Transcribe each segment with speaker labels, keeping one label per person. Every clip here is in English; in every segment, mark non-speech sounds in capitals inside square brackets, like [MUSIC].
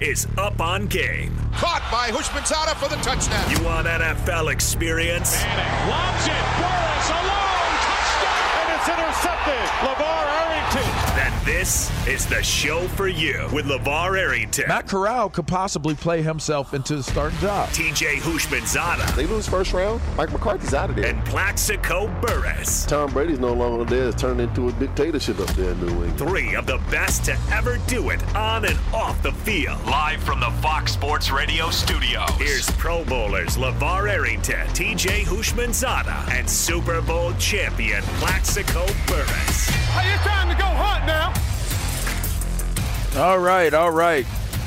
Speaker 1: is Up on Game.
Speaker 2: Caught by Houshmandzadeh for the touchdown.
Speaker 1: You want NFL experience?
Speaker 3: Manning lobs it. Burress alone. Touchdown. And it's intercepted. LaVar Arrington.
Speaker 1: Then this is the show for you with LaVar Arrington.
Speaker 4: Matt Corral could possibly play himself into the starting job.
Speaker 1: TJ Houshmandzadeh.
Speaker 5: They lose first round. Mike McCarthy's out of there.
Speaker 1: And Plaxico Burress.
Speaker 5: Tom Brady's no longer there. It's turned into a dictatorship up there in New England.
Speaker 1: Three of the best to ever do it on and off the field.
Speaker 6: Live from the Fox Sports Radio studios.
Speaker 1: Here's Pro Bowlers LaVar Arrington, TJ Houshmandzadeh, and Super Bowl champion Plaxico Burress.
Speaker 3: Hey, it's time to go hunt now.
Speaker 4: All right, all right.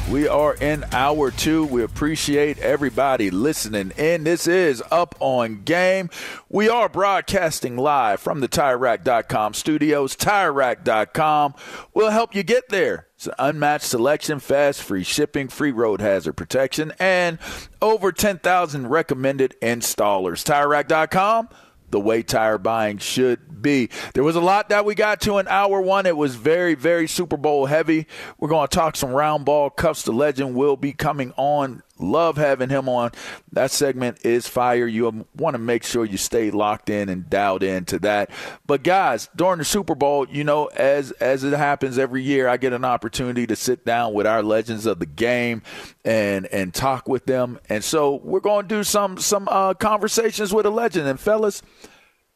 Speaker 4: We are in hour two. We appreciate everybody listening in. This is Up on Game. We are broadcasting live from the TireRack.com studios. TireRack.com will help you get there. It's an unmatched selection, fast, free shipping, free road hazard protection, and over 10,000 recommended installers. TireRack.com the way tire buying should be. There was a lot that we got to in hour one. It was very, very Super Bowl heavy. We're going to talk some round ball cuffs. The legend will be coming on Love having him on. That segment is fire. You want to make sure you stay locked in and dialed in to that. But guys, during the Super Bowl, you know, as as it happens every year, I get an opportunity to sit down with our legends of the game and and talk with them. And so we're going to do some some uh, conversations with a legend. And fellas,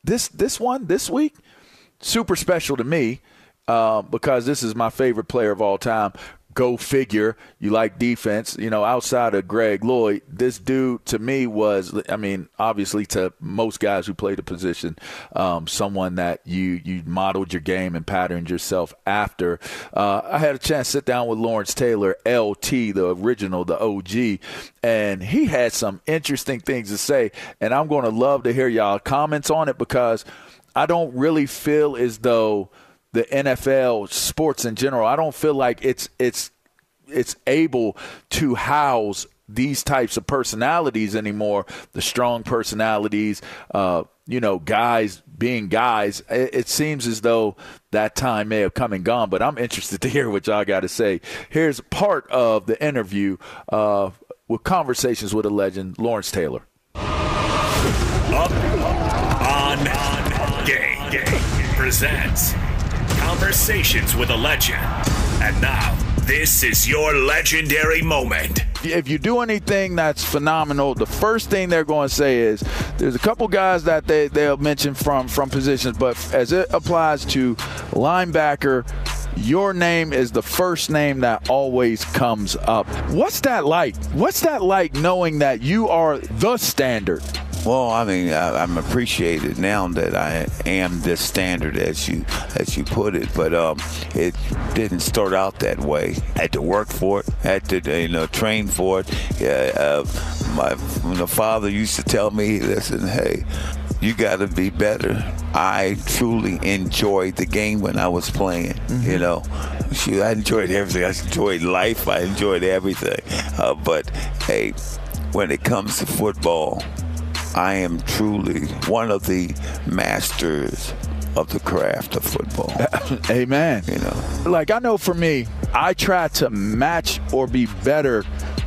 Speaker 4: this this one this week, super special to me. Uh, because this is my favorite player of all time go figure. You like defense, you know, outside of Greg Lloyd, this dude to me was, I mean, obviously to most guys who play the position, um, someone that you, you modeled your game and patterned yourself after. Uh, I had a chance to sit down with Lawrence Taylor, LT, the original, the OG, and he had some interesting things to say. And I'm going to love to hear y'all comments on it because I don't really feel as though – the NFL, sports in general. I don't feel like it's it's it's able to house these types of personalities anymore. The strong personalities, uh, you know, guys being guys. It, it, seems as though that time may have come and gone. But I'm interested to hear what y'all got to say. Here's part of the interview uh, with conversations with a legend, Lawrence Taylor.
Speaker 1: Up on, on game, game presents Conversations with a Legend. And now, this is your legendary moment.
Speaker 4: if you do anything that's phenomenal, the first thing they're going to say is there's a couple guys that they they'll mention from from positions, but as it applies to linebacker your name is the first name that always comes up. What's that like? What's that like knowing that you are the standard?
Speaker 7: Well, I mean, I, am appreciated now that I am this standard, as you as you put it. But um, it didn't start out that way. I had to work for it. I had to you know train for it. Yeah, uh, my, my father used to tell me, "Listen, hey, you got to be better. I truly enjoyed the game when I was playing. Mm-hmm. You know, Shoot, I enjoyed everything. I enjoyed life. I enjoyed everything. Uh, but hey, when it comes to football, I am truly one of the masters of the craft of football. [LAUGHS]
Speaker 4: Amen.
Speaker 7: You know,
Speaker 4: like I know for me, I try to match or be better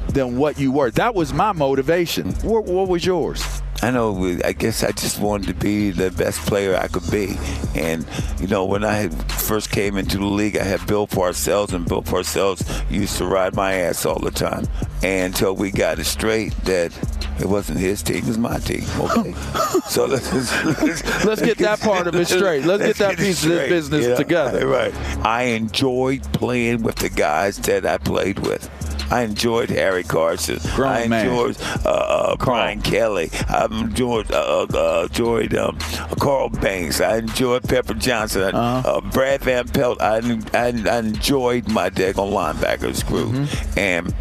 Speaker 4: than what you were. That was my motivation. What, what was yours?
Speaker 7: I know. I guess I just wanted to be the best player I could be. And you know, when I first came into the league, I had Bill Parcells, and Bill Parcells used to ride my ass all the time. And until we got it straight that it wasn't his team, it was my team. Okay. [LAUGHS] so let's,
Speaker 4: let's, let's get that part of it straight. Let's, let's get that get piece straight, of this business you know? together.
Speaker 7: Right. I enjoyed playing with the guys that I played with. I enjoyed Harry Carson.
Speaker 4: Grown
Speaker 7: I enjoyed uh, uh, Brian Kelley. I enjoyed uh, uh, enjoyed um, Carl Banks. I enjoyed Pepper Johnson. Uh-huh. Uh, Brad Van Pelt. I, I, I enjoyed my daggone linebackers group. Mm-hmm. And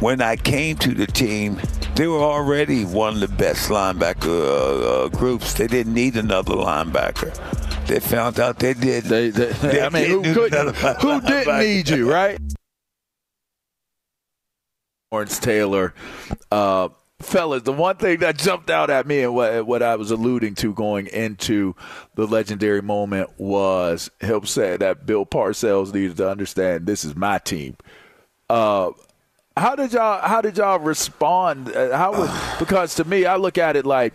Speaker 7: when I came to the team, they were already one of the best linebacker uh, uh, groups. They didn't need another linebacker. They found out they did.
Speaker 4: They, they, they I mean, who, couldn't, who didn't need you, right? Lawrence Taylor. Uh, fellas, the one thing that jumped out at me and what, what I was alluding to going into the legendary moment was help said that Bill Parcells needed to understand this is my team. Uh, how did y'all how did y'all respond? Uh, how [SIGHS] because to me I look at it like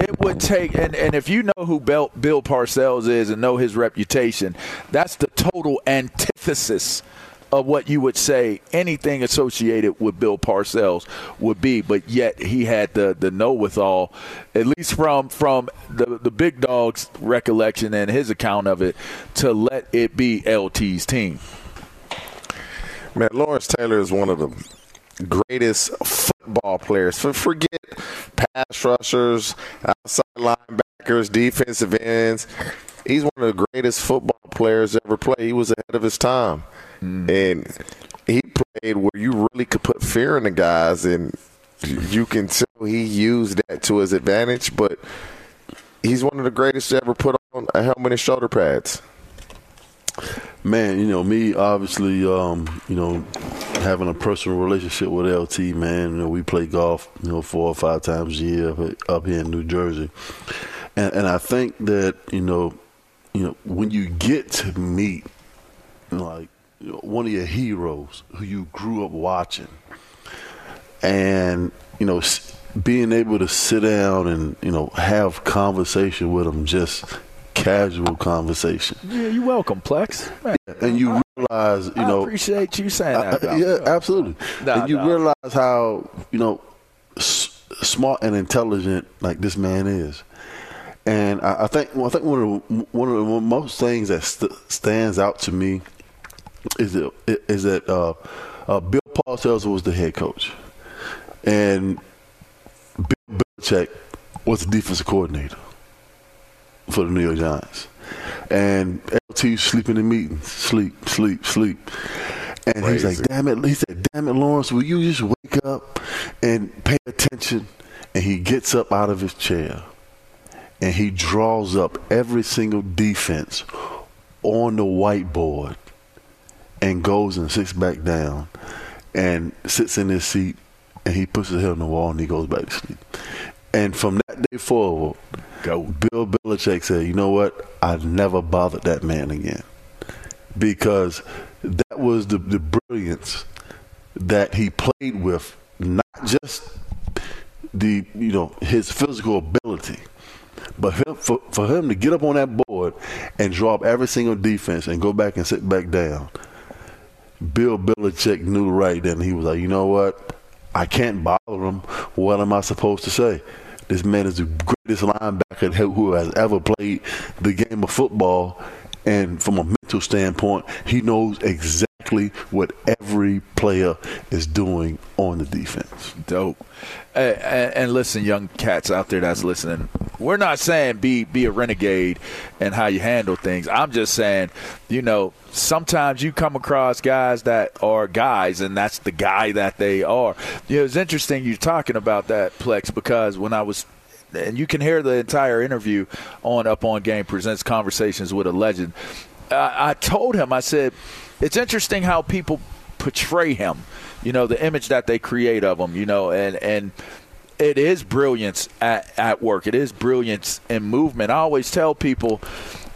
Speaker 4: it would take and, and if you know who Bill Parcells is and know his reputation, that's the total antithesis of what you would say anything associated with Bill Parcells would be, but yet he had the the know with all, at least from from the the big dog's recollection and his account of it, to let it be LT's team.
Speaker 5: Man, Lawrence Taylor is one of the greatest football players. Forget pass rushers, outside linebackers, defensive ends. He's one of the greatest football players ever play. He was ahead of his time. Mm. And he played where you really could put fear in the guys, and you can tell he used that to his advantage. But he's one of the greatest to ever put on a helmet and shoulder pads.
Speaker 8: Man, you know me. Obviously, um, you know, having a personal relationship with LT. Man, you know, we play golf, you know, four or five times a year up here in New Jersey, and, and I think that you know, you know, when you get to meet like one of your heroes who you grew up watching, and you know, being able to sit down and you know have conversation with them, just casual conversation.
Speaker 4: Yeah, you're welcome, Plex.
Speaker 8: Man, and you realize, you
Speaker 4: I
Speaker 8: know,
Speaker 4: appreciate you saying that.
Speaker 8: Yeah, absolutely. and you realize how you know s- smart and intelligent like this man is. And I, I think well, I think one of the, one of the most things that st- stands out to me is it is that uh, uh, Bill Parcells was the head coach, and Bill Belichick was the defensive coordinator for the New York Giants, and LT sleeping in meetings, sleep, sleep, sleep. And Crazy. he's like, "Damn it!" He said, "Damn it, Lawrence, will you just wake up and pay attention?" And he gets up out of his chair, and he draws up every single defense on the whiteboard and goes and sits back down and sits in his seat and he puts his head on the wall and he goes back to sleep. And from that day forward, Go. Bill Belichick said, you know what? I never bothered that man again. Because that was the, the brilliance that he played with, not just the you know his physical ability, but for, for him to get up on that board and drop every single defense and go back and sit back down Bill Belichick knew right then. He was like, you know what? I can't bother him. What am I supposed to say? This man is the greatest linebacker who has ever played the game of football. And from a mental standpoint, he knows exactly what every player is doing on the defense.
Speaker 4: Dope. And, and, listen, young cats out there that's listening, we're not saying be be a renegade and how you handle things. I'm just saying, you know, sometimes you come across guys that are guys, and that's the guy that they are. You know, it's interesting you're talking about that, Plex, because when I was and you can hear the entire interview on Up on Game presents conversations with a legend. I, I told him, I said, it's interesting how people portray him. You know, the image that they create of him. You know, and and it is brilliance at, at work. It is brilliance in movement. I always tell people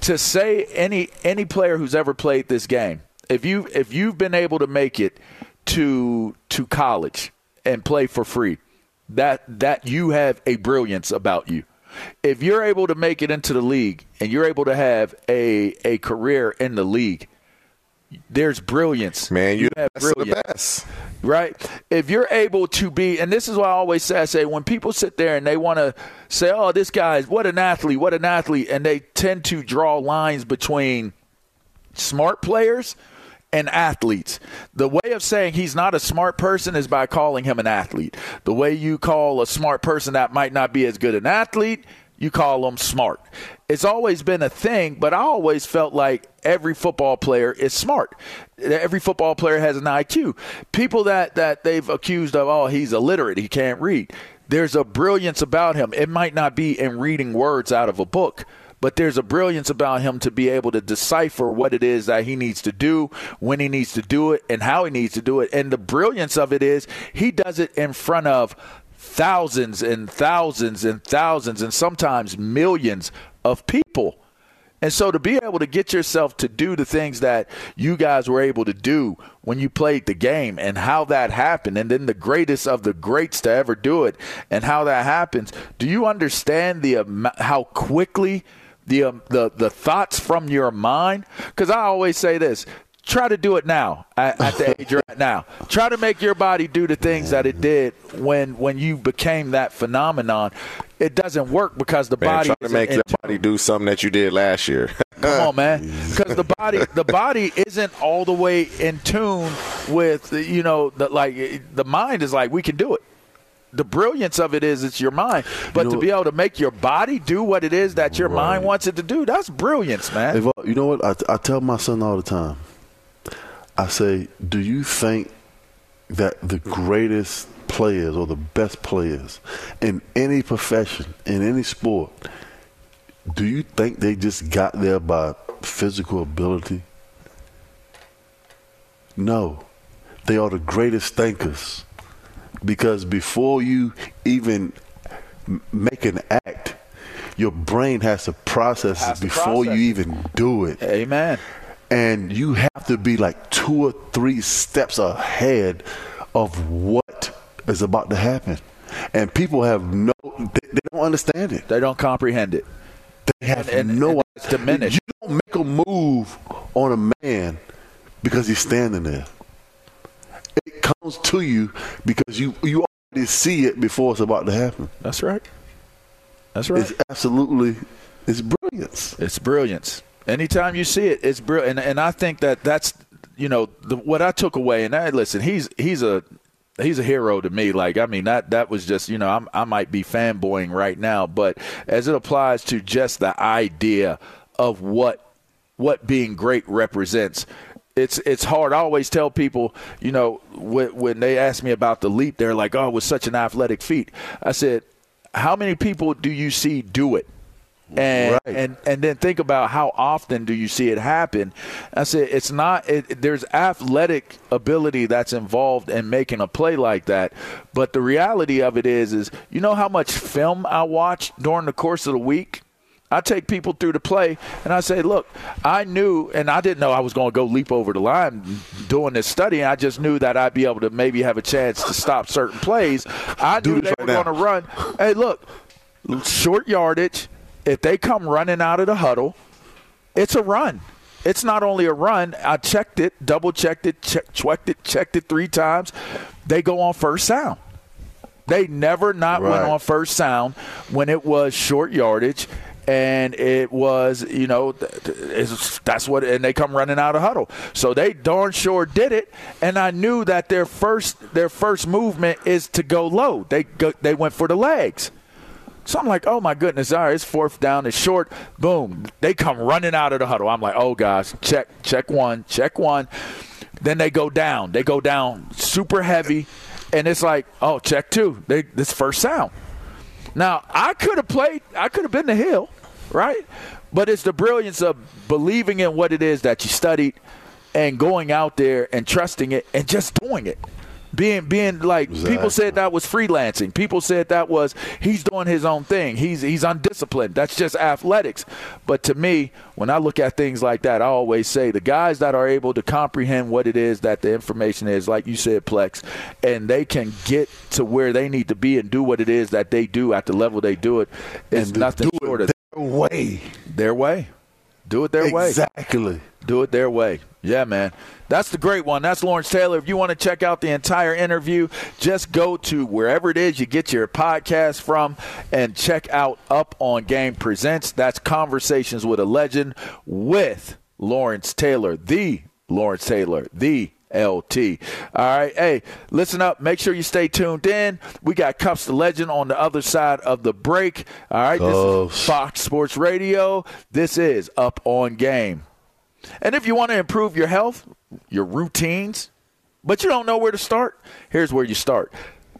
Speaker 4: to say any any player who's ever played this game, if you if you've been able to make it to to college and play for free, that that you have a brilliance about you. If you're able to make it into the league and you're able to have a a career in the league, there's brilliance.
Speaker 5: Man, you, you have brilliance. the best
Speaker 4: right? If you're able to be, and this is what I always say, I say when people sit there and they want to say, "Oh, this guy's what an athlete, what an athlete," and they tend to draw lines between smart players and athletes. The way of saying he's not a smart person is by calling him an athlete. The way you call a smart person that might not be as good an athlete you call them smart. It's always been a thing, but I always felt like every football player is smart. Every football player has an IQ. People that, that they've accused of, oh, he's illiterate, he can't read. There's a brilliance about him. It might not be in reading words out of a book, but there's a brilliance about him to be able to decipher what it is that he needs to do, when he needs to do it, and how he needs to do it. And the brilliance of it is he does it in front of thousands and thousands and thousands and sometimes millions of people. And so to be able to get yourself to do the things that you guys were able to do when you played the game and how that happened and then the greatest of the greats to ever do it and how that happens, do you understand the um, how quickly the um, the the thoughts from your mind cuz I always say this, try to do it now at, at the [LAUGHS] age you're at now. Try to make your body do the things that it did when when you became that phenomenon. It doesn't work because the
Speaker 5: man,
Speaker 4: body
Speaker 5: try to make your body do something that you did last year. [LAUGHS]
Speaker 4: Come on, man, [LAUGHS] because the body the body isn't all the way in tune with you know the like the mind is like we can do it the brilliance of it is it's your mind. But you know, to be able to make your body do what it is that your right. mind wants it to do, that's brilliance, man.
Speaker 8: you know what? I, I tell my son all the time. I say, do you think that the greatest players or the best players in any profession, in any sport, do you think they just got there by physical ability? No. They are the greatest thinkers. Because before you even make an act, your brain has to process has it before process. you even do it.
Speaker 4: Amen
Speaker 8: and you have to be like two or three steps ahead of what is about to happen. And people have no, they, they don't understand it.
Speaker 4: They don't comprehend it.
Speaker 8: They have and, and, no. And
Speaker 4: it's diminished.
Speaker 8: You don't make a move on a man because he's standing there. It comes to you because you you already see it before it's about to happen.
Speaker 4: That's right. That's right.
Speaker 8: It's absolutely it's brilliance.
Speaker 4: It's brilliance. Anytime you see it, it's brilliant. And, and I think that that's you know the, what I took away. And I listen, he's he's a he's a hero to me. Like I mean that that was just you know I'm, I might be fanboying right now, but as it applies to just the idea of what what being great represents. It's it's hard. I always tell people, you know, when, when they ask me about the leap, they're like, "Oh, it was such an athletic feat." I said, "How many people do you see do it?" And right. and and then think about how often do you see it happen i said it's not it, there's athletic ability that's involved in making a play like that but the reality of it is is you know how much film i watch during the course of the week I take people through the play and I say, look, I knew, and I didn't know I was going to go leap over the line doing this study. I just knew that I'd be able to maybe have a chance to stop certain plays. I knew they right were going to run. Hey, look, short yardage, if they come running out of the huddle, it's a run. It's not only a run. I checked it, double checked it, check, checked it, checked it three times. They go on first sound. They never not right. went on first sound when it was short yardage and it was you know that's what and they come running out of huddle so they darn sure did it and i knew that their first their first movement is to go low they go, they went for the legs so I'm like, oh my goodness, all right, it's fourth down, it's short. Boom. They come running out of the huddle. I'm like, oh gosh, check, check one, check one. Then they go down. They go down super heavy. And it's like, oh, check two. They this first sound. Now I could have played, I could have been the hill, right? But it's the brilliance of believing in what it is that you studied and going out there and trusting it and just doing it being being like exactly. people said that was freelancing. People said that was he's doing his own thing. He's he's undisciplined. That's just athletics. But to me, when I look at things like that, I always say the guys that are able to comprehend what it is that the information is, like you said, Plex, and they can get to where they need to be and do what it is that they do at the level they do it is nothing short of
Speaker 8: their way.
Speaker 4: Their way. Do it their
Speaker 8: exactly.
Speaker 4: way.
Speaker 8: Exactly.
Speaker 4: Do it their way. Yeah, man. That's the great one. That's Lawrence Taylor. If you want to check out the entire interview, just go to wherever it is you get your podcast from and check out Up on Game Presents. That's Conversations with a Legend with Lawrence Taylor, the Lawrence Taylor, the LT. All right. Hey, listen up. Make sure you stay tuned in. We got Cuffs the Legend on the other side of the break. All right. This is Fox Sports Radio. This is Up on Game. And if you want to improve your health, your routines, but you don't know where to start, here's where you start.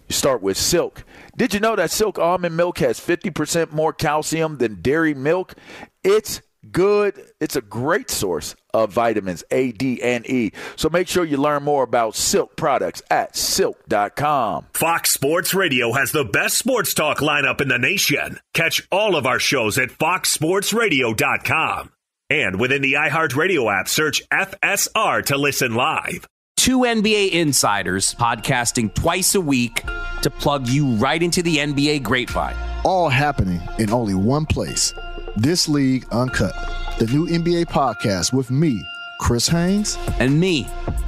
Speaker 4: You start with Silk. Did you know that Silk almond milk has 50% more calcium than dairy milk? It's good. It's a great source of vitamins A, D, and E. So make sure you learn more about Silk products at silk.com.
Speaker 1: Fox Sports Radio has the best sports talk lineup in the nation. Catch all of our shows at foxsportsradio.com. And within the iHeartRadio app, search FSR to listen live.
Speaker 9: Two NBA insiders podcasting twice a week to plug you right into the NBA grapevine.
Speaker 10: All happening in only one place. This League Uncut, the new NBA podcast with me, Chris Haynes,
Speaker 9: and me,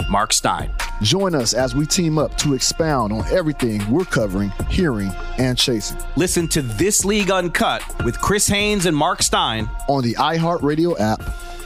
Speaker 9: Mark Stein.
Speaker 10: Join us as we team up to expound on everything we're covering, hearing, and chasing.
Speaker 9: Listen to This League Uncut with Chris Haynes and Mark Stein
Speaker 10: on the iHeartRadio app,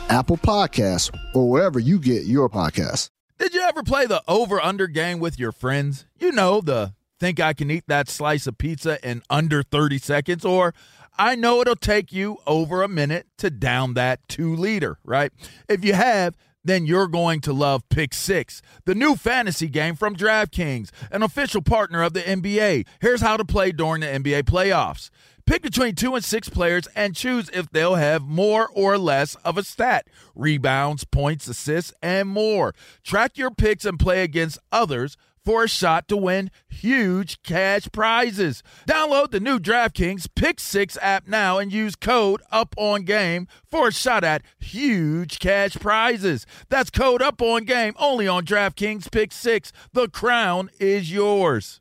Speaker 10: Apple Podcasts, or wherever you get your podcasts.
Speaker 11: Did you ever play the over under game with your friends? You know, the think I can eat that slice of pizza in under 30 seconds, or I know it'll take you over a minute to down that two liter, right? If you have, then you're going to love Pick Six, the new fantasy game from DraftKings, an official partner of the NBA. Here's how to play during the NBA playoffs. Pick between two and six players and choose if they'll have more or less of a stat rebounds, points, assists, and more. Track your picks and play against others for a shot to win huge cash prizes. Download the new DraftKings Pick 6 app now and use code UP on game for a shot at huge cash prizes. That's code UP on game only on DraftKings Pick 6. The crown is yours.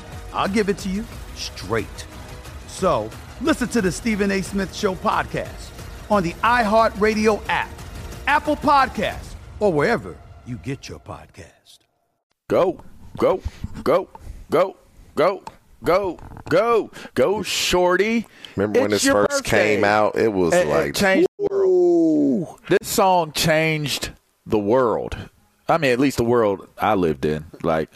Speaker 11: I'll give it to you straight. So listen to the Stephen A. Smith Show podcast on the iHeartRadio app, Apple Podcasts, or wherever you get your podcast.
Speaker 4: Go, go, go, go, go, go, go, go, Shorty.
Speaker 5: Remember when
Speaker 4: It's
Speaker 5: this first
Speaker 4: birthday.
Speaker 5: came out? It was
Speaker 4: It- it
Speaker 5: like
Speaker 4: changed the world. This song changed the world. I mean, at least the world I lived in. Like,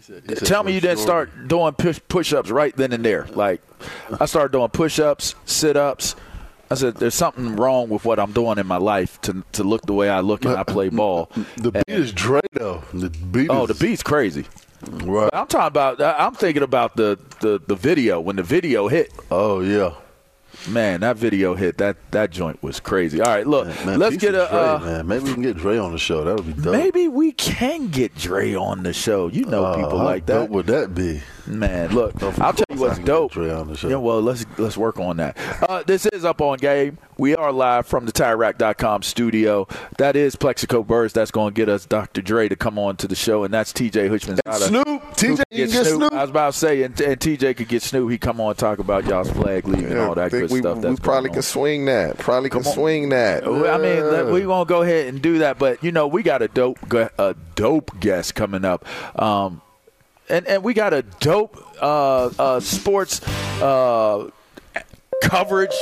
Speaker 8: said
Speaker 4: tell me you didn't start doing push push ups right then and there. Like, I started doing push ups, sit ups. I said, "There's something wrong with what I'm doing in my life to to look the way I look and I play [LAUGHS] ball."
Speaker 8: The beat is Dre though. The beat.
Speaker 4: Oh,
Speaker 8: is,
Speaker 4: the beat's crazy.
Speaker 8: Right.
Speaker 4: I'm talking about. I'm thinking about the, the the video when the video hit.
Speaker 8: Oh yeah.
Speaker 4: Man, that video hit. That that joint was crazy. All right, look,
Speaker 8: Man,
Speaker 4: let's get a.
Speaker 8: Dre,
Speaker 4: uh,
Speaker 8: man. Maybe we can get Dre on the show. That would be dope.
Speaker 4: maybe we can get Dre on the show. You know
Speaker 8: Uh,
Speaker 4: people like that.
Speaker 8: would that be?
Speaker 4: Man, look, I'll tell you what's dope.
Speaker 8: Dre on the show.
Speaker 4: Yeah, well, let's let's work on that. Uh, this is up on game. We are live from the TireRack.com studio. That is Plaxico Burress. That's going to get us Dr. Dre to come on to the show, and that's TJ Hitchman.
Speaker 8: Snoop, TJ get Snoop.
Speaker 4: I was about to say, and, and TJ could get Snoop. He come on and talk about y'all's flag league and all that good
Speaker 5: we,
Speaker 4: stuff.
Speaker 5: we
Speaker 4: That's
Speaker 5: probably can swing that. Probably can
Speaker 4: on.
Speaker 5: swing that.
Speaker 4: I mean, we won't go ahead and do that, but you know, we got a dope, a dope guest coming up, um, and and we got a dope uh, uh, sports uh, coverage.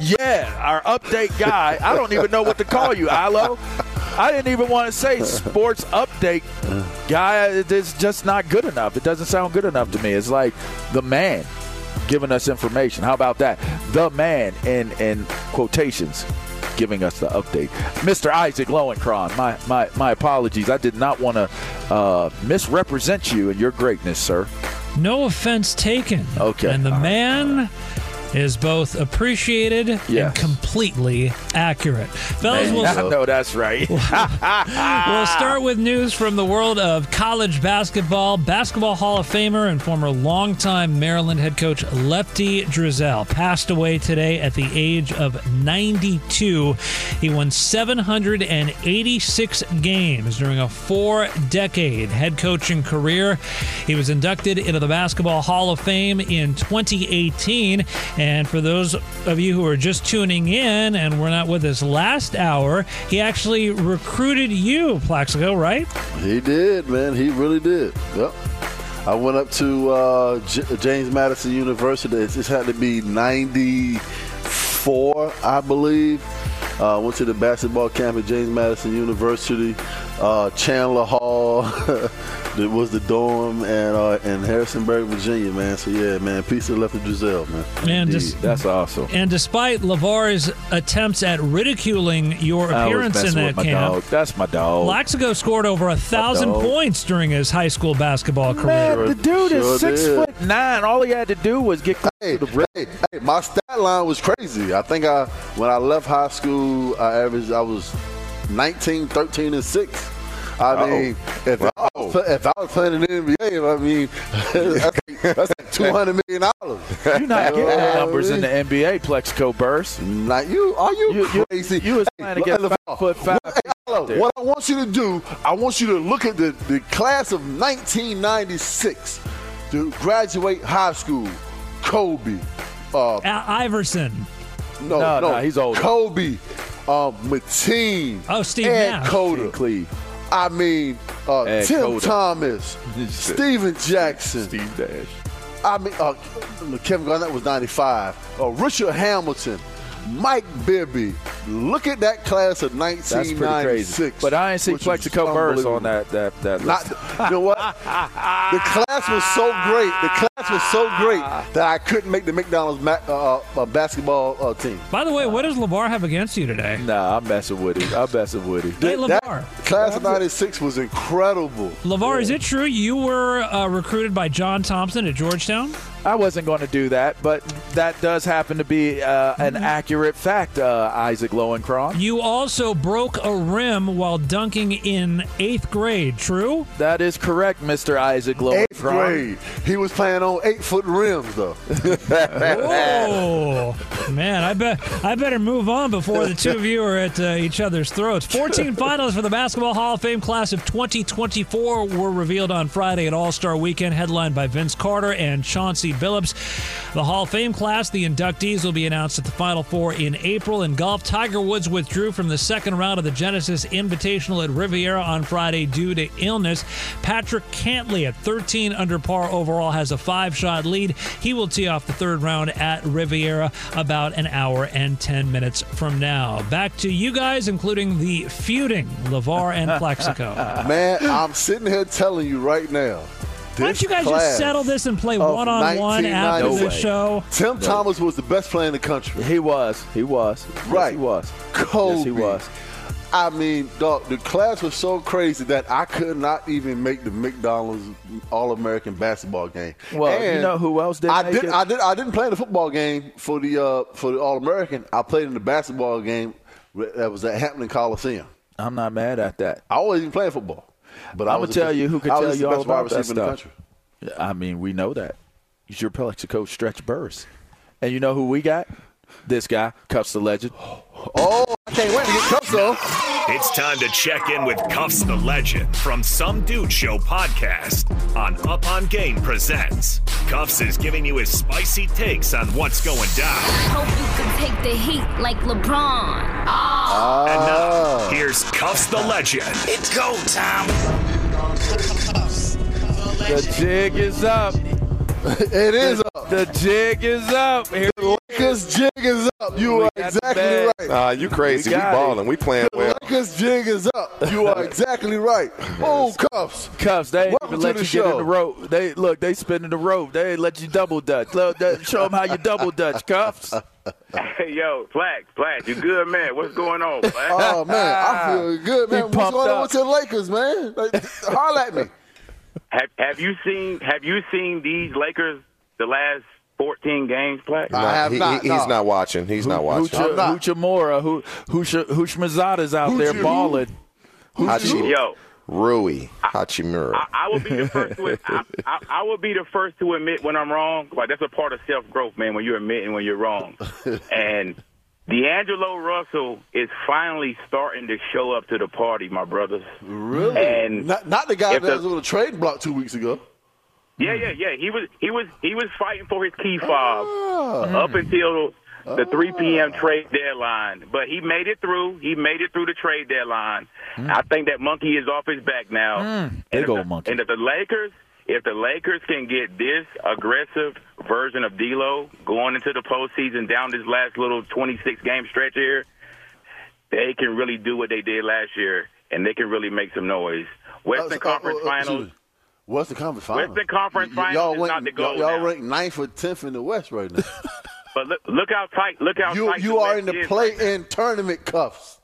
Speaker 4: Yeah, our update guy. I don't even know what to call you, Ilo. I didn't even want to say sports update guy. It's just not good enough. It doesn't sound good enough to me. It's like the man giving us information. How about that? The man in in quotations giving us the update. Mr. Isaac Lowenkron, my my my apologies. I did not want to uh, misrepresent you and your greatness, sir.
Speaker 12: No offense taken.
Speaker 4: Okay.
Speaker 12: And the man is both appreciated and completely accurate. Fellas, we'll,
Speaker 4: I know that's right. [LAUGHS]
Speaker 12: we'll start with news from the world of college basketball. Basketball Hall of Famer and former longtime Maryland head coach Lefty Driesell passed away today at the age of 92. He won 786 games during a four decade head coaching career. He was inducted into the Basketball Hall of Fame in 2018. And for those of you who are just tuning in and were not with us last hour, he actually recruited you, Plaxico, right?
Speaker 8: He did, man. He really did. Yep. I went up to uh, J- James Madison University. It just had to be 94, I believe. Uh, went to the basketball camp at James Madison University. Uh, Chandler Hall [LAUGHS] that was the dorm, and uh, in Harrisonburg, Virginia, man. So yeah, man. Peace to Lefty Driesell, man.
Speaker 12: Man,
Speaker 8: Indeed.
Speaker 4: That's awesome.
Speaker 12: And despite LaVar's attempts at ridiculing your appearance in that
Speaker 4: with
Speaker 12: camp,
Speaker 4: dog. That's my dog.
Speaker 12: Plaxico scored over a thousand points during his high school basketball career.
Speaker 4: Man, the dude
Speaker 8: Sure
Speaker 4: is six
Speaker 8: did.
Speaker 4: foot nine. All he had to do was get close
Speaker 8: Hey,
Speaker 4: to the rim.
Speaker 8: hey, hey, my stat line was crazy. I think I when I left high school, I averaged I was 19, 13, and 6. I
Speaker 5: Uh-oh.
Speaker 8: mean, if, I was, if I was playing in the NBA, I mean, [LAUGHS] that's, like, that's like two hundred million dollars.
Speaker 4: You're not getting the numbers in the NBA, Plaxico Burress.
Speaker 8: Like you, are you,
Speaker 4: You- you-
Speaker 8: crazy?
Speaker 4: you was
Speaker 8: Hey,
Speaker 4: playing against
Speaker 8: look,
Speaker 4: five foot five
Speaker 8: What, hey, hello, what I want you to do, I want you to look at the, the class of 1996 to graduate high school. Kobe, uh,
Speaker 12: Al Iverson.
Speaker 8: No,
Speaker 4: No,
Speaker 8: no,
Speaker 4: no, he's old.
Speaker 8: Kobe, um, Mateen,
Speaker 12: Oh, Steve
Speaker 8: Ed
Speaker 12: Nash.
Speaker 8: Coda.
Speaker 4: Cleve.
Speaker 8: I mean, uh,
Speaker 4: Ed
Speaker 8: Tim
Speaker 4: Cota.
Speaker 8: Thomas, [LAUGHS] Steven Jackson.
Speaker 4: Steve Dash.
Speaker 8: I mean, uh, Kevin Garnett was 95. Uh, Richard Hamilton, Mike Bibby. Look at that class of
Speaker 4: That's pretty
Speaker 8: 1996.
Speaker 4: crazy. But I ain't see
Speaker 8: which was
Speaker 4: Plaxico Burress on that that that
Speaker 8: Not,
Speaker 4: list. [LAUGHS]
Speaker 8: you know what? the class was so great. The class was so great that I couldn't make the McDonald's ma- uh, uh, basketball uh, team.
Speaker 12: By the way, what does LaVar have against you today?
Speaker 4: Nah, I'm messing with it. I'm messing with it.
Speaker 12: Hey,
Speaker 8: That class of '96 was incredible.
Speaker 12: LaVar, is it true you were uh, recruited by John Thompson at Georgetown?
Speaker 4: I wasn't going to do that, but that does happen to be uh, an
Speaker 12: Mm-hmm.
Speaker 4: accurate fact, uh, Isaac Lowenkron.
Speaker 12: You also broke a rim while dunking in eighth grade, true?
Speaker 4: That is correct, Mr. Isaac Lowenkron.
Speaker 8: Eighth grade. He was playing on eight foot rims though.
Speaker 12: Oh man, I bet I better move on before the two of you are at uh, each other's throats. 14 [LAUGHS] finalists for the Basketball Hall of Fame class of 2024 were revealed on Friday at All Star Weekend, headlined by Vince Carter and Chauncey Billups. The Hall of Fame class, the inductees will be announced at the Final Four in April. In golf, Tiger Woods withdrew from the second round of the Genesis Invitational at Riviera on Friday due to illness. Patrick Cantlay at 13 under par overall has a five-shot lead. He will tee off the third round at Riviera about an hour and 10 minutes from now. Back to you guys, including the feuding LaVar and Plaxico. [LAUGHS]
Speaker 8: Man, I'm sitting here telling you right now.
Speaker 12: Why don't you guys just settle this and play one on one after
Speaker 8: 1996.
Speaker 12: the show?
Speaker 8: Tim Thomas was the best player in the country.
Speaker 4: He was. He was.
Speaker 8: Right.
Speaker 4: Yes, he was.
Speaker 8: Kobe.
Speaker 4: Yes, he was.
Speaker 8: I mean, dog, the class was so crazy that I could not even make the McDonald's All American basketball game.
Speaker 4: Well, you know who else didn't
Speaker 8: I
Speaker 4: make
Speaker 8: did.
Speaker 4: it?
Speaker 8: I did. I didn't play in the football game for the uh, for the All American. I played in the basketball game that was at Hampton Coliseum.
Speaker 4: I'm not mad at that.
Speaker 8: I wasn't even playing football, but
Speaker 4: I'm gonna tell
Speaker 8: best-
Speaker 4: you who could tell you all about that
Speaker 8: receiver in the
Speaker 4: stuff.
Speaker 8: country.
Speaker 4: I mean, we know that. He's your Plaxico stretch Burress, And you know who we got? This guy, Cuffs the Legend. [GASPS] [GASPS]
Speaker 8: Oh, I can't wait to get cuffs though.
Speaker 1: It's time to check in with Cuffs the Legend from Some Dude Show podcast on Up on Game Presents. Cuffs is giving you his spicy takes on what's going down.
Speaker 13: Hope you can take the heat like LeBron.
Speaker 1: And now, ah. here's Cuffs the Legend.
Speaker 13: It's go time.
Speaker 4: The jig is up. [LAUGHS]
Speaker 8: it is up.
Speaker 4: The jig is up. Here
Speaker 8: the Lakers jig is up. You
Speaker 4: We
Speaker 8: are
Speaker 4: got
Speaker 8: exactly right.
Speaker 5: Nah, you crazy. We,
Speaker 4: got it.
Speaker 5: balling. We playing
Speaker 8: The
Speaker 5: well.
Speaker 8: Lakers jig is up. You are [LAUGHS] exactly right. Oh, cuffs.
Speaker 4: Cuffs, they ain't even let
Speaker 8: to
Speaker 4: you
Speaker 8: the
Speaker 4: get in the rope. They look, they spinning the rope. They ain't let you double dutch. Look, Show them how you double dutch, Cuffs. [LAUGHS]
Speaker 14: Hey, yo, Black, Black, you good, man? What's going on, Black?
Speaker 8: Oh man, I feel ah. good, man.
Speaker 4: He
Speaker 8: What's
Speaker 4: pumped
Speaker 8: going on
Speaker 4: up.
Speaker 8: with your Lakers, man? Like, holler at me.
Speaker 14: Have Have you seen Have you seen these Lakers the last fourteen games, Black?
Speaker 8: I have
Speaker 5: he,
Speaker 8: not,
Speaker 5: he- he's
Speaker 8: no.
Speaker 5: not watching. He's not watching.
Speaker 4: Hoocha,
Speaker 8: not.
Speaker 4: Hoochimura, who Hoocha, Hoochmazada's out there
Speaker 8: Hoochie-
Speaker 4: balling.
Speaker 5: Hachi,
Speaker 14: Yo,
Speaker 5: Rui Hachimura.
Speaker 14: I, I will be the first to I, I, I will be the first to admit when I'm wrong. Like that's a part of self growth, man. When you're admitting when you're wrong, [LAUGHS] and D'Angelo Russell is finally starting to show up to the party, my brothers.
Speaker 8: Really?
Speaker 14: And
Speaker 8: not, not the guy that
Speaker 14: the-
Speaker 8: was on the trade block two weeks ago.
Speaker 14: Yeah, yeah, yeah. He was he was he was fighting for his key fob
Speaker 8: Ah.
Speaker 14: up until the ah. 3 p.m. trade deadline, but he made it through. He made it through the trade deadline. Hmm. I think that monkey is off his back now. Hmm.
Speaker 4: and,
Speaker 14: if
Speaker 4: old
Speaker 14: the,
Speaker 4: monkey.
Speaker 14: and if the Lakers, if the Lakers can get this aggressive version of D'Lo going into the postseason down this last little 26 game stretch here, they can really do what they did last year, and they can really make some noise. Western
Speaker 8: Uh,
Speaker 14: Conference
Speaker 8: uh, uh,
Speaker 14: Finals.
Speaker 8: What's the conference final?
Speaker 14: Western Conference
Speaker 8: Y-
Speaker 14: Finals
Speaker 8: y'all
Speaker 14: is
Speaker 8: rank,
Speaker 14: not the goal
Speaker 8: Y'all
Speaker 14: now.
Speaker 8: rank ninth or tenth in the West right now. [LAUGHS]
Speaker 14: But look, look how tight. Look how
Speaker 8: you
Speaker 14: tight
Speaker 8: you are in the play-in tournament cuffs.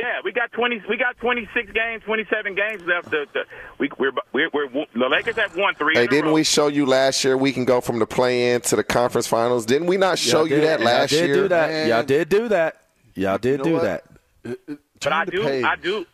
Speaker 14: Yeah, we got twenty. We got twenty six games, twenty seven games left. The, the, we, we're, we're, we're the Lakers have won three.
Speaker 5: Hey,
Speaker 14: in
Speaker 5: didn't
Speaker 14: row.
Speaker 5: we show you last year we can go from the play-in to the conference finals? Didn't we not show
Speaker 4: Y'all
Speaker 5: you that last
Speaker 4: y'all did
Speaker 5: year?
Speaker 4: Do that.
Speaker 8: Man.
Speaker 4: Y'all did do that. Y'all did
Speaker 8: You know
Speaker 4: do
Speaker 8: what?
Speaker 4: that.
Speaker 14: Uh, uh, but I
Speaker 8: the
Speaker 14: do,
Speaker 8: page.
Speaker 14: I do,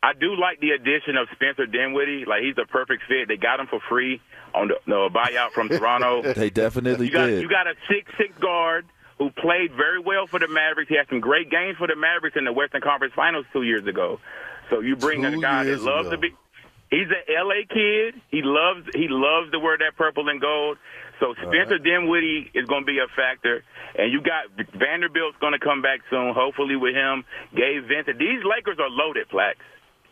Speaker 14: I do like the addition of Spencer Dinwiddie. Like he's a perfect fit. They got him for free on the no, buyout from [LAUGHS] Toronto.
Speaker 4: They definitely
Speaker 14: you got
Speaker 4: did.
Speaker 14: you got a six six guard who played very well for the Mavericks. He had some great games for the Mavericks in the Western Conference Finals two years ago. So you bring a guy that loves
Speaker 8: ago.
Speaker 14: to be. He's an LA kid. He loves he loves to wear that purple and gold. So Spencer Dinwiddie is going to be a factor, and you got Vanderbilt's going to come back soon, hopefully with him. Gabe Vincent. These Lakers are loaded, Plax.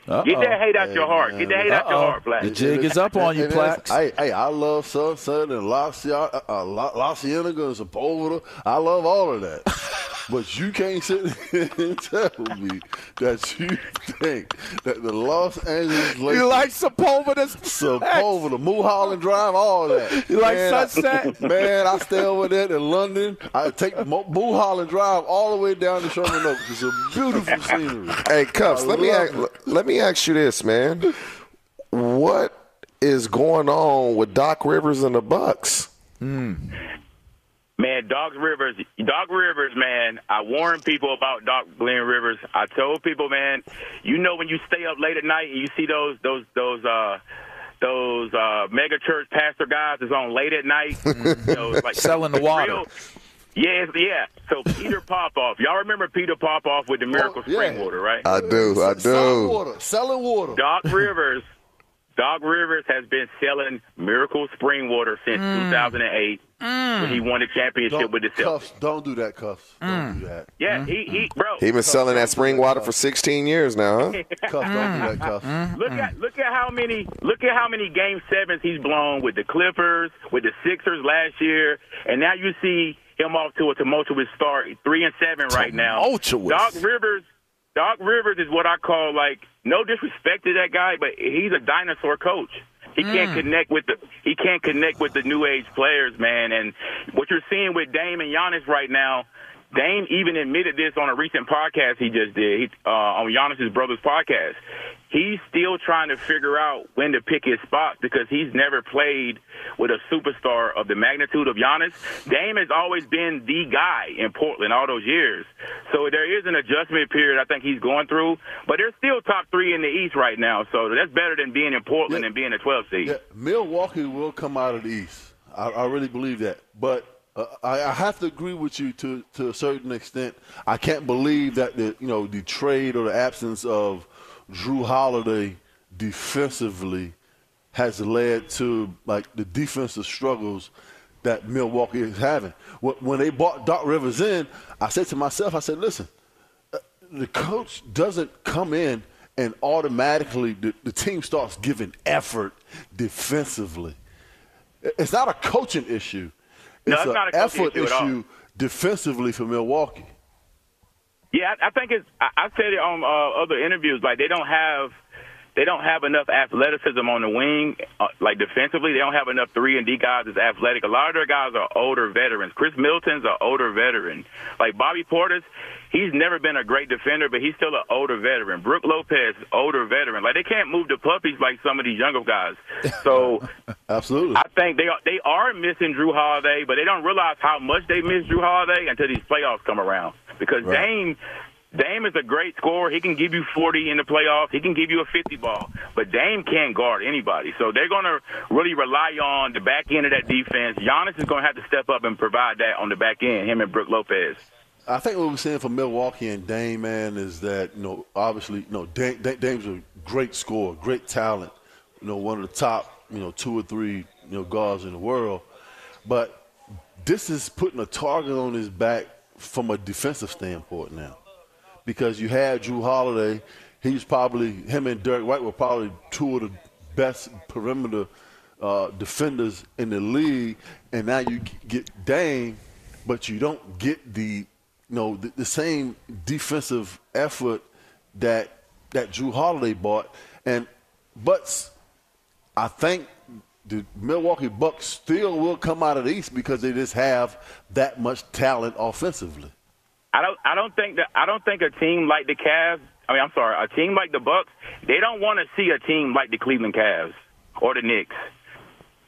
Speaker 14: Get that hate out your heart. Get that hate out your heart, Plax.
Speaker 4: The jig is up on you,
Speaker 8: And
Speaker 4: Plax.
Speaker 8: Hey, hey, I love Sunset and La, Cia- uh, La, La Cienega and Sepulveda. I love all of that. [LAUGHS] but you can't sit here and tell me that you think that the Los Angeles Lakers,
Speaker 4: You like Sepulveda's
Speaker 8: Sepulveda, Mulholland Drive, all that. [LAUGHS]
Speaker 4: You like
Speaker 8: Man, I-
Speaker 4: Sunset? [LAUGHS]
Speaker 8: man, I stay over there in London. I take Mo- Mulholland Drive all the way down to Sherman Oaks. It's a beautiful scenery.
Speaker 5: Hey, Cuffs,
Speaker 8: I
Speaker 5: let me ask, let me ask you this, man. What is going on with Doc Rivers and the Bucks?
Speaker 4: Mm.
Speaker 14: Man, Doc Rivers, Doc Rivers, man. I warn people about Doc Glenn Rivers. I told people, man, you know when you stay up late at night and you see those those those uh those uh mega church pastor guys is on late at night, [LAUGHS] you know, like
Speaker 4: selling the water.
Speaker 14: Real, yeah, yeah. So Peter Popoff, y'all remember Peter Popoff with the Miracle
Speaker 5: Oh,
Speaker 8: yeah.
Speaker 14: Spring Water, right?
Speaker 5: I do. I do.
Speaker 8: Selling
Speaker 5: do.
Speaker 8: water. Selling water.
Speaker 14: Doc [LAUGHS] Rivers, Doc Rivers has been selling Miracle Spring Water since 2008 Mm. when he won the championship
Speaker 8: Don't,
Speaker 14: with the Celtics.
Speaker 8: cuffs, don't do that, cuffs. Don't mm. do that.
Speaker 14: Yeah, mm. he, he, bro.
Speaker 5: He been selling that spring water for 16 years now, huh? [LAUGHS]
Speaker 8: Cuffs, don't do that, cuffs.
Speaker 14: Look at look at how many look at how many game sevens he's blown with the Clippers, with the Sixers last year, and now you see him off to a tumultuous start, three and seven right now.
Speaker 4: Tumultuous.
Speaker 14: Doc Rivers, Doc Rivers is what I call like no disrespect to that guy, but he's a dinosaur coach. He can't mm. connect with the he can't connect with the new age players, man. And what you're seeing with Dame and Giannis right now, Dame even admitted this on a recent podcast he just did he, uh, on Giannis's brother's podcast. He's still trying to figure out when to pick his spots because he's never played with a superstar of the magnitude of Giannis. Dame has always been the guy in Portland all those years. So there is an adjustment period I think he's going through, but they're still top three in the East right now. So that's better than being in Portland and being a 12 seed.
Speaker 8: Yeah, Milwaukee will come out of the East. I, I really believe that. But uh, I, I have to agree with you to to a certain extent. I can't believe that the you know the trade or the absence of Jrue Holiday defensively has led to like the defensive struggles that Milwaukee is having. When they bought Doc Rivers in, I said to myself, I said, listen, uh, the coach doesn't come in and automatically the, the team starts giving effort defensively. It's not a coaching issue.
Speaker 14: No,
Speaker 8: It's
Speaker 14: it's
Speaker 8: an
Speaker 14: not a coaching
Speaker 8: effort
Speaker 14: issue
Speaker 8: issue defensively for Milwaukee.
Speaker 14: Yeah, I I think it's. I I said it on uh, other interviews. Like they don't have, they don't have enough athleticism on the wing. Uh, like defensively, they don't have enough three and D guys that's athletic. A lot of their guys are older veterans. Khris Middleton's an older veteran. Like Bobby Portis, he's never been a great defender, but he's still an older veteran. Brook Lopez, older veteran. Like they can't move the puppies like some of these younger guys. So [LAUGHS]
Speaker 8: Absolutely.
Speaker 14: I think they are, they are missing Jrue Holiday, but they don't realize how much they miss Jrue Holiday until these playoffs come around. Because
Speaker 8: Right.
Speaker 14: Dame, Dame is a great scorer. He can give you 40 in the playoffs. He can give you a 50 ball. But Dame can't guard anybody. So they're going to really rely on the back end of that defense. Giannis is going to have to step up and provide that on the back end, him and Brook Lopez.
Speaker 8: I think what we're seeing from Milwaukee and Dame, man, is that you know obviously you know Dame- Dame's a great scorer, great talent. You know, one of the top you know two or three you know guards in the world. But this is putting a target on his back from a defensive standpoint now, because you had Jrue Holiday. He's probably him and Derrick White were probably two of the best perimeter uh, defenders in the league, and now you get Dame, but you don't get the you know the, the same defensive effort that that Jrue Holiday bought, and but I think the Milwaukee Bucks still will come out of the East because they just have that much talent offensively.
Speaker 14: I don't. I don't think that. I don't think a team like the Cavs. I mean, I'm sorry. A team like the Bucks. They don't want to see a team like the Cleveland Cavs or the Knicks.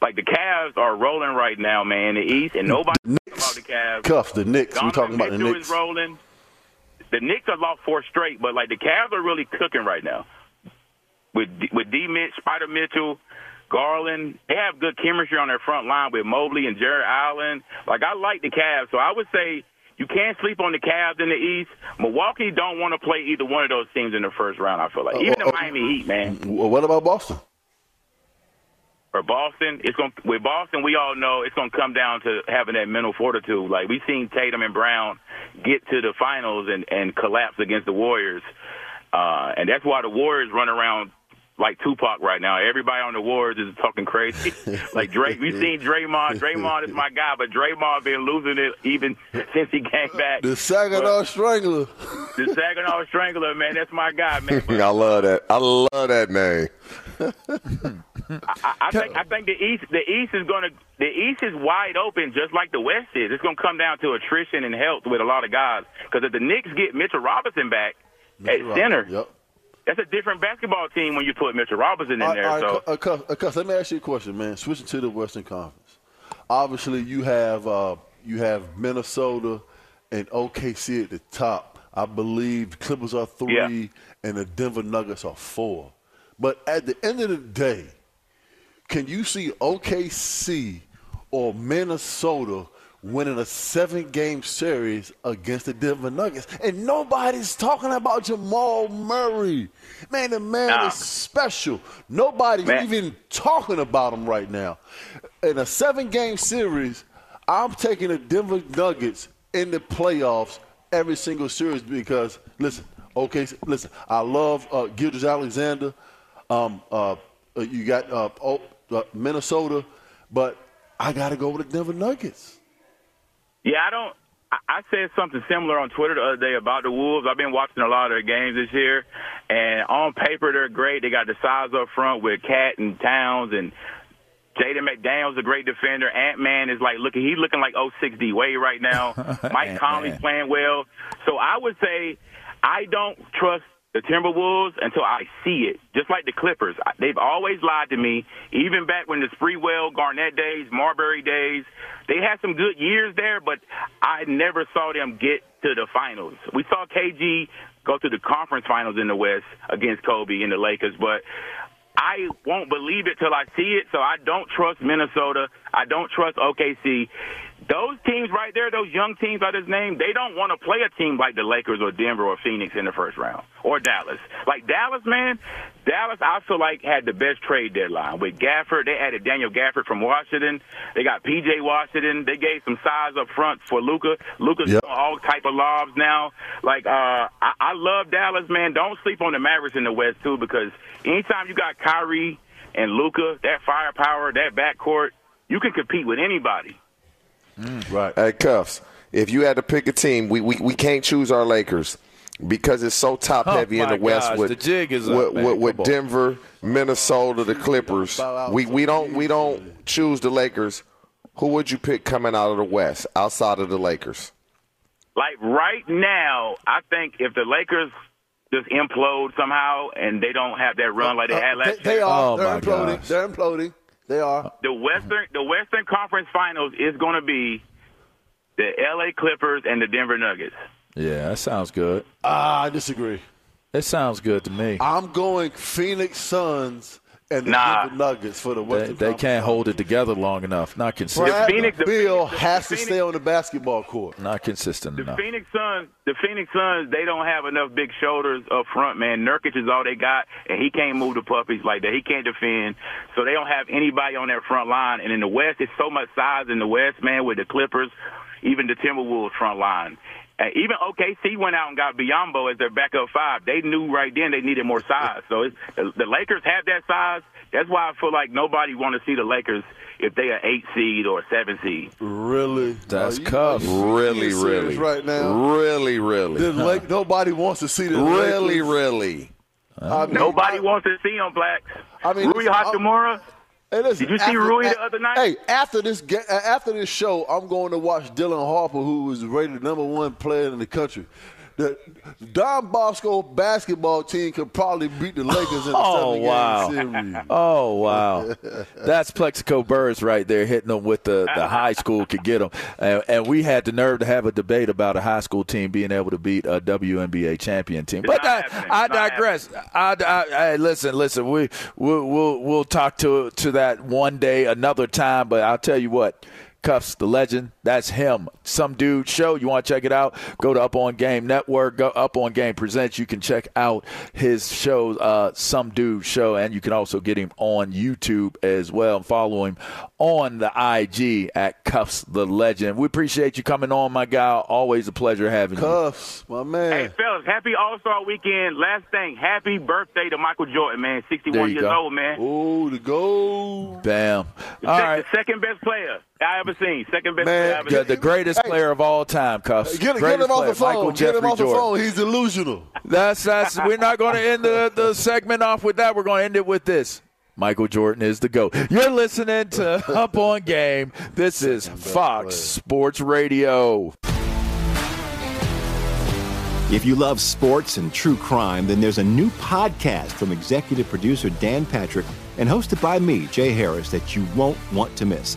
Speaker 14: Like the Cavs are rolling right now, man. The East and nobody about the Cavs.
Speaker 8: Cuff the Knicks. We're talking about the
Speaker 14: Mitchell
Speaker 8: Knicks.
Speaker 14: is rolling. The Knicks have lost four straight, but like the Cavs are really cooking right now. With with D Mitch, Spider Mitchell, Garland, they have good chemistry on their front line with Mobley and Jarrett Allen. Like I like the Cavs, so I would say you can't sleep on the Cavs in the East. Milwaukee don't want to play either one of those teams in the first round. I feel like even the Miami Heat, man,
Speaker 8: what about Boston?
Speaker 14: or Boston. It's going with Boston. We all know it's going to come down to having that mental fortitude. Like we've seen Tatum and Brown get to the finals and and collapse against the Warriors, uh, and that's why the Warriors run around like Tupac right now. Everybody on the Warriors is talking crazy. [LAUGHS] like Drake, we've seen Draymond. Draymond is my guy, but Draymond been losing it even since he came back.
Speaker 8: The Saginaw Strangler.
Speaker 14: The Saginaw Strangler, man, that's my guy, man. [LAUGHS] But
Speaker 5: I love that. I love that name.
Speaker 14: I, I think I think the East the East is going to the East is wide open just like the West is. It's going to come down to attrition and health with a lot of guys. Because if the Knicks get Mitchell Robinson back at center,
Speaker 8: Yep.
Speaker 14: That's a different basketball team when you put Mitchell Robinson in
Speaker 8: All
Speaker 14: there.
Speaker 8: right,
Speaker 14: so
Speaker 8: all right, Cus- uh, let me ask you a question, man. Switching to the Western Conference. obviously you have uh, you have Minnesota and OKC at the top. I believe the Clippers are three yeah. and the Denver Nuggets are four. But at the end of the day, can you see OKC or Minnesota winning a seven game series against the Denver Nuggets. And nobody's talking about Jamal Murray. Man, the man nah. is special. Nobody's man. even talking about him right now. In a seven game series, I'm taking the Denver Nuggets in the playoffs every single series because, listen, okay, listen, I love uh, Gilgeous-Alexander. Um, uh, uh, you got uh, oh, uh, Minnesota, but I got to go with the Denver Nuggets.
Speaker 14: Yeah, I don't. I said something similar on Twitter the other day about the Wolves. I've been watching a lot of their games this year, and on paper they're great. They got the size up front with Cat and Towns and Jaden McDaniels a great defender. Ant Man is like looking he's looking like 06 D Wade right now. [LAUGHS] Mike Conley's playing well. So I would say I don't trust the Timberwolves until I see it. Just like the Clippers. They've always lied to me, even back when the Sprewell, Garnett days, Marbury days. They had some good years there, but I never saw them get to the finals. We saw KG go to the conference finals in the West against Kobe and the Lakers, but I won't believe it till I see it. So I don't trust Minnesota. I don't trust OKC those teams right there, those young teams I just named, they don't want to play a team like the Lakers or Denver or Phoenix in the first round or Dallas. Like Dallas, man, Dallas I feel like had the best trade deadline with Gafford. They added Daniel Gafford from Washington. They got PJ Washington. They gave some size up front for Luka. Luka's yep. all type of lobs now. Like uh, I, I love Dallas, man. Don't sleep on the Mavericks in the West too, because anytime you got Kyrie and Luka, that firepower, that backcourt, you can compete with anybody.
Speaker 5: Mm, right. Hey, Cuffs, if you had to pick a team, we, we, we can't choose our Lakers because it's so top heavy oh in the West
Speaker 4: gosh,
Speaker 5: with
Speaker 4: the jig is
Speaker 5: with,
Speaker 4: up,
Speaker 5: with, with Denver, Minnesota, the Clippers. We we don't we don't choose the Lakers. Who would you pick coming out of the West outside of the Lakers?
Speaker 14: Like right now, I think if the Lakers just implode somehow and they don't have that run like they had last
Speaker 8: they,
Speaker 14: year,
Speaker 8: they are. Oh They're imploding. Gosh. They're imploding. They are.
Speaker 14: The Western the Western Conference Finals is going to be the LA Clippers and the Denver Nuggets.
Speaker 4: Yeah, that sounds good.
Speaker 8: Ah, I disagree.
Speaker 4: It sounds good to me.
Speaker 8: I'm going Phoenix Suns and the
Speaker 14: nah.
Speaker 8: Nuggets for the Western.
Speaker 4: They, they can't hold it together long enough. Not consistent.
Speaker 8: Brad Phoenix, Beal has to Phoenix, stay on the basketball court.
Speaker 4: Not consistent
Speaker 14: the
Speaker 4: enough.
Speaker 14: Phoenix Suns, the Phoenix Suns, they don't have enough big shoulders up front, man. Nurkic is all they got, and he can't move the puppies like that. He can't defend, so they don't have anybody on their front line. And in the West, it's so much size in the West, man, with the Clippers, even the Timberwolves front line. Even OKC went out and got Biyombo as their backup five. They knew right then they needed more size. So it's, the Lakers have that size. That's why I feel like nobody want to see the Lakers if they are eight seed or seven seed.
Speaker 8: Really?
Speaker 4: That's cuff.
Speaker 5: Really, really.
Speaker 8: Right now.
Speaker 5: Really, really.
Speaker 8: The Lake, nobody wants to see the
Speaker 5: Really,
Speaker 8: Lakers.
Speaker 5: really.
Speaker 14: I mean, nobody I, wants to see them blacks. I mean, Rui Hachimura. Hey, listen, Did you see after, Rui the other night?
Speaker 8: Hey, after this after this show, I'm going to watch Dylan Harper, who is rated number one player in the country the Don Bosco basketball team could probably beat the Lakers in the
Speaker 4: oh,
Speaker 8: seven
Speaker 4: wow.
Speaker 8: game series. [LAUGHS]
Speaker 4: Oh wow, that's Plaxico Burress right there hitting them with the, the high school could get them, and, and, we had the nerve to have a debate about a high school team being able to beat a WNBA champion team. But I, I, digress. I, I, I, listen, listen. We we'll, we'll we'll talk to to that one day, another time. But I'll tell you what Cuffs, the legend. That's him. Some dude show. You want to check it out? Go to Up on Game Network. Go Up on Game Presents. You can check out his show, uh, Some Dude Show, and you can also get him on YouTube as well. And follow him on the IG at Cuffs the Legend. We appreciate you coming on, my guy. Always a pleasure having
Speaker 8: Cuffs, you. Cuffs, my man.
Speaker 14: Hey, fellas, happy All Star Weekend. Last thing, happy birthday to Michael Jordan, man. 61 years
Speaker 4: go.
Speaker 14: old, man.
Speaker 8: Oh, the goal.
Speaker 4: Bam.
Speaker 14: The,
Speaker 4: All
Speaker 14: sec-
Speaker 4: right.
Speaker 14: the second best player I ever seen. Second best
Speaker 8: Man,
Speaker 14: ever
Speaker 4: the, the greatest
Speaker 8: Hey.
Speaker 4: player of all time, Cuffs.
Speaker 8: Get, get
Speaker 4: Greatest
Speaker 8: him off
Speaker 4: player,
Speaker 8: the phone.
Speaker 4: Michael
Speaker 8: Get
Speaker 4: Jeffrey
Speaker 8: him off
Speaker 4: Jordan.
Speaker 8: the phone. He's delusional.
Speaker 4: That's that's. We're not going to end the, the segment off with that. We're going to end it with this. Michael Jordan is the GOAT. You're listening to [LAUGHS] Up on Game. This is Fox Sports Radio.
Speaker 15: If you love sports and true crime, then there's a new podcast from executive producer Dan Patrick and hosted by me, Jay Harris, that you won't want to miss.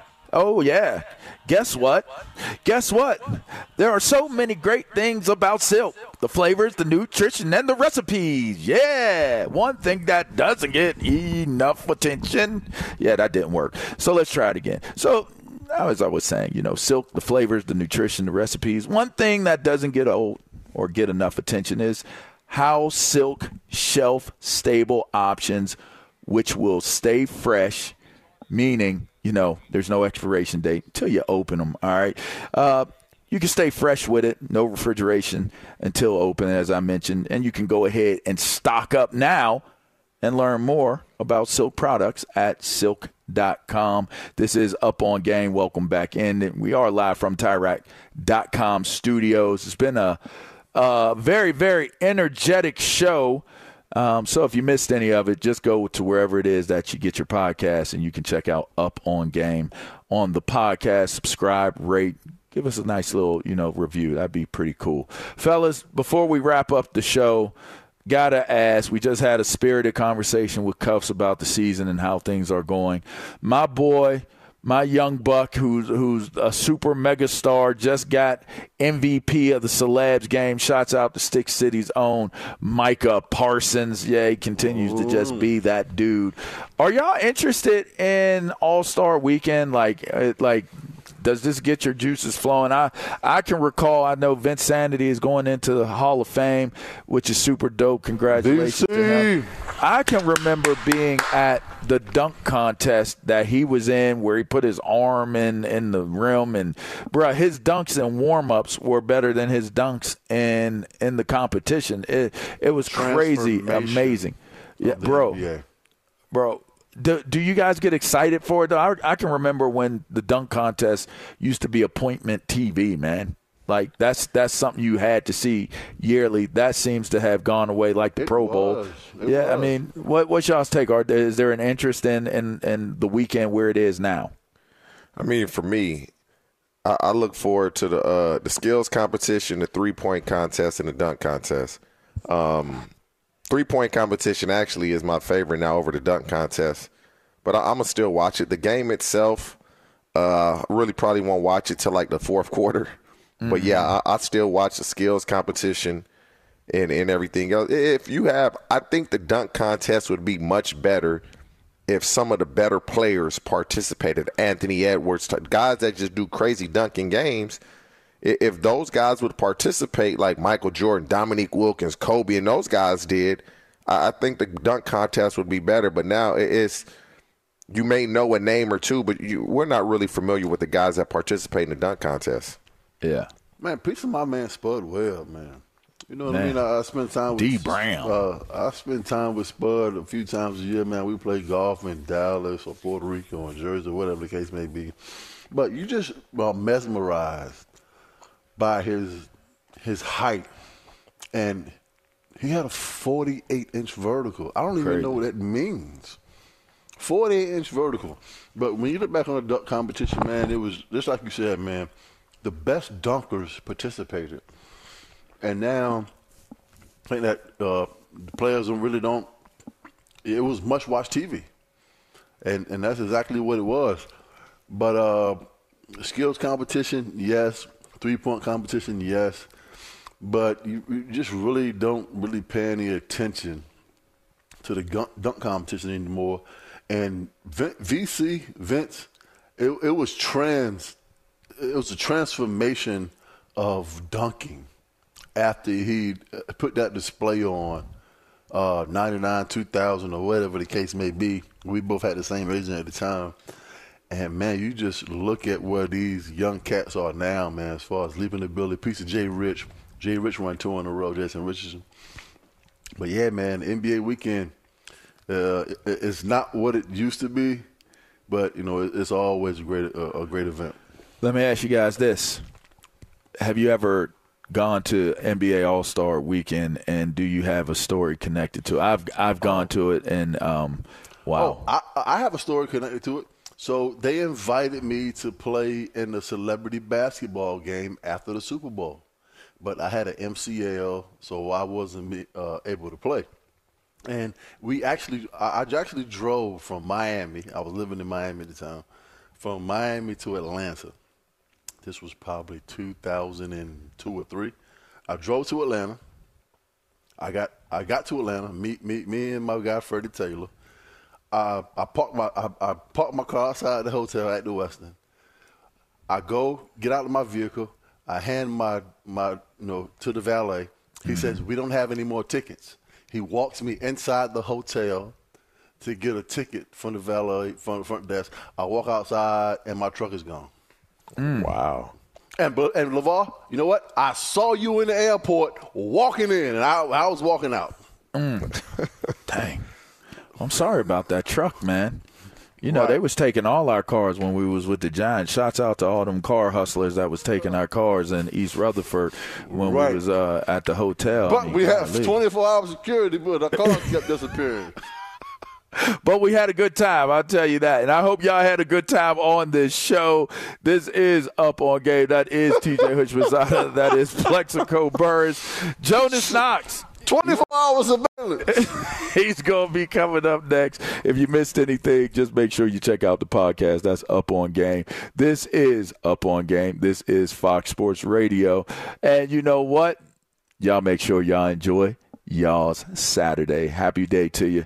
Speaker 4: Oh, yeah. Guess what? Guess what? There are so many great things about Silk the flavors, the nutrition, and the recipes. Yeah. One thing that doesn't get enough attention. Yeah, that didn't work. So let's try it again. So, as I was saying, you know, Silk, the flavors, the nutrition, the recipes. One thing that doesn't get old or get enough attention is how Silk shelf stable options, which will stay fresh, meaning you know, there's no expiration date until you open them. All right. Uh, you can stay fresh with it, no refrigeration until open, as I mentioned. And you can go ahead and stock up now and learn more about Silk products at silk.com. This is Up on Game. Welcome back in. We are live from TireRack.com studios. It's been a, a very, very energetic show. Um, so if you missed any of it, just go to wherever it is that you get your podcast and you can check out Up on Game on the podcast. Subscribe, rate, give us a nice little, you know, review. That'd be pretty cool. Fellas, before we wrap up the show, gotta ask, we just had a spirited conversation with Cuffs about the season and how things are going. My boy – my young buck who's who's a super mega star just got MVP of the celebs game shots out to Stick City's own Micah Parsons yeah he continues Ooh. to just be that dude are y'all interested in All-Star weekend like uh, like does this get your juices flowing? I I can recall. I know Vinsanity is going into the Hall of Fame, which is super dope. Congratulations DC. to him. I can remember being at the dunk contest that he was in, where he put his arm in in the rim, and bro, his dunks and warm ups were better than his dunks in in the competition. It it was crazy, amazing. Yeah, bro. Yeah. Bro, do, do you guys get excited for it? I, I can remember when the dunk contest used to be appointment TV, man. Like that's that's something you had to see yearly. That seems to have gone away, like the it Pro Bowl. yeah, was. I mean, what what's y'all's take? Are is there an interest in, in in the weekend where it is now?
Speaker 5: I mean, for me, I, I look forward to the uh, the skills competition, the three point contest, and the dunk contest. Um, three point competition actually is my favorite now over the dunk contest. But I, am gonna still watch it. The game itself, uh, really probably won't watch it till like the fourth quarter. Mm-hmm. But yeah, I, I, still watch the skills competition and and everything else. If you have, I think the dunk contest would be much better if some of the better players participated. Anthony Edwards, guys that just do crazy dunking games if those guys would participate like Michael Jordan, Dominique Wilkins, Kobe, and those guys did, I think the dunk contest would be better. But now it's you may know a name or two, but you, we're not really familiar with the guys that participate in the dunk contest.
Speaker 4: Yeah,
Speaker 8: man. Peace of my man Spud Webb, man. You know what man. I mean? I, I spend time with
Speaker 4: Dee Brown.
Speaker 8: Uh, I spend time with Spud a few times a year, man. We play golf in Dallas or Puerto Rico or Jersey, or whatever the case may be. But you just well, mesmerized by his his height, and he had a 48 inch vertical. I don't even know what that means. 48 inch vertical. But when you look back on the duck competition, man, it was just like you said, man. The best dunkers participated, and now I think that uh, the players don't really don't. It was much watch TV, and and that's exactly what it was. But uh, skills competition, yes. Three point competition, yes, but you, you, just really don't really pay any attention to the dunk competition anymore. And VC Vince, it, it was trans, it was a transformation of dunking after he put that display on. Uh, 99, 2000, or whatever the case may be. We both had the same agent at the time. And man, you just look at where these young cats are now, man, as far as leaping the ability. Piece of Jay Rich. Jay Rich won two in a row, Jason Richardson. But yeah, man, NBA weekend uh, it's not what it used to be, but you know, it's always a great a great event.
Speaker 4: Let me ask you guys this: Have you ever gone to NBA All Star Weekend, and do you have a story connected to it? I've I've gone to it, and um, wow,
Speaker 8: oh, I, I have a story connected to it. So they invited me to play in the celebrity basketball game after the Super Bowl, but I had an MCL, so I wasn't uh, able to play. And we actually, I actually drove from Miami. I was living in Miami at the time, from Miami to Atlanta. This was probably 2002 or three. I drove to Atlanta. I got I got to Atlanta. Meet me me and my guy Freddie Taylor. I, I parked my I, I parked my car outside the hotel at the Westin. I go get out of my vehicle. I hand my my you know to the valet. He mm-hmm. says we don't have any more tickets. He walks me inside the hotel to get a ticket from the valet from the front desk. I walk outside and my truck is gone.
Speaker 4: Mm. Wow.
Speaker 8: And and LaVar, you know what? I saw you in the airport walking in, and I, I was walking out.
Speaker 4: Mm. [LAUGHS] Dang. I'm sorry about that truck, man. You know, right. they was taking all our cars when we was with the Giants. Shots out to all them car hustlers that was taking our cars in East Rutherford when right. we was uh, at the hotel.
Speaker 8: But I mean, we have 24 hour security, but our cars kept disappearing. [LAUGHS] [LAUGHS]
Speaker 4: but we had a good time, I'll tell you that. And I hope y'all had a good time on this show. This is Up on Game. That is TJ Houshmandzadeh. [LAUGHS] [LAUGHS] that is Plaxico Burress. Jonas Knox.
Speaker 8: 24 hours available.
Speaker 4: He's going to be coming up next. If you missed anything, just make sure you check out the podcast. That's Up on Game. This is Up on Game. This is Fox Sports Radio. And you know what? Y'all make sure y'all enjoy y'all's Saturday. Happy day to you.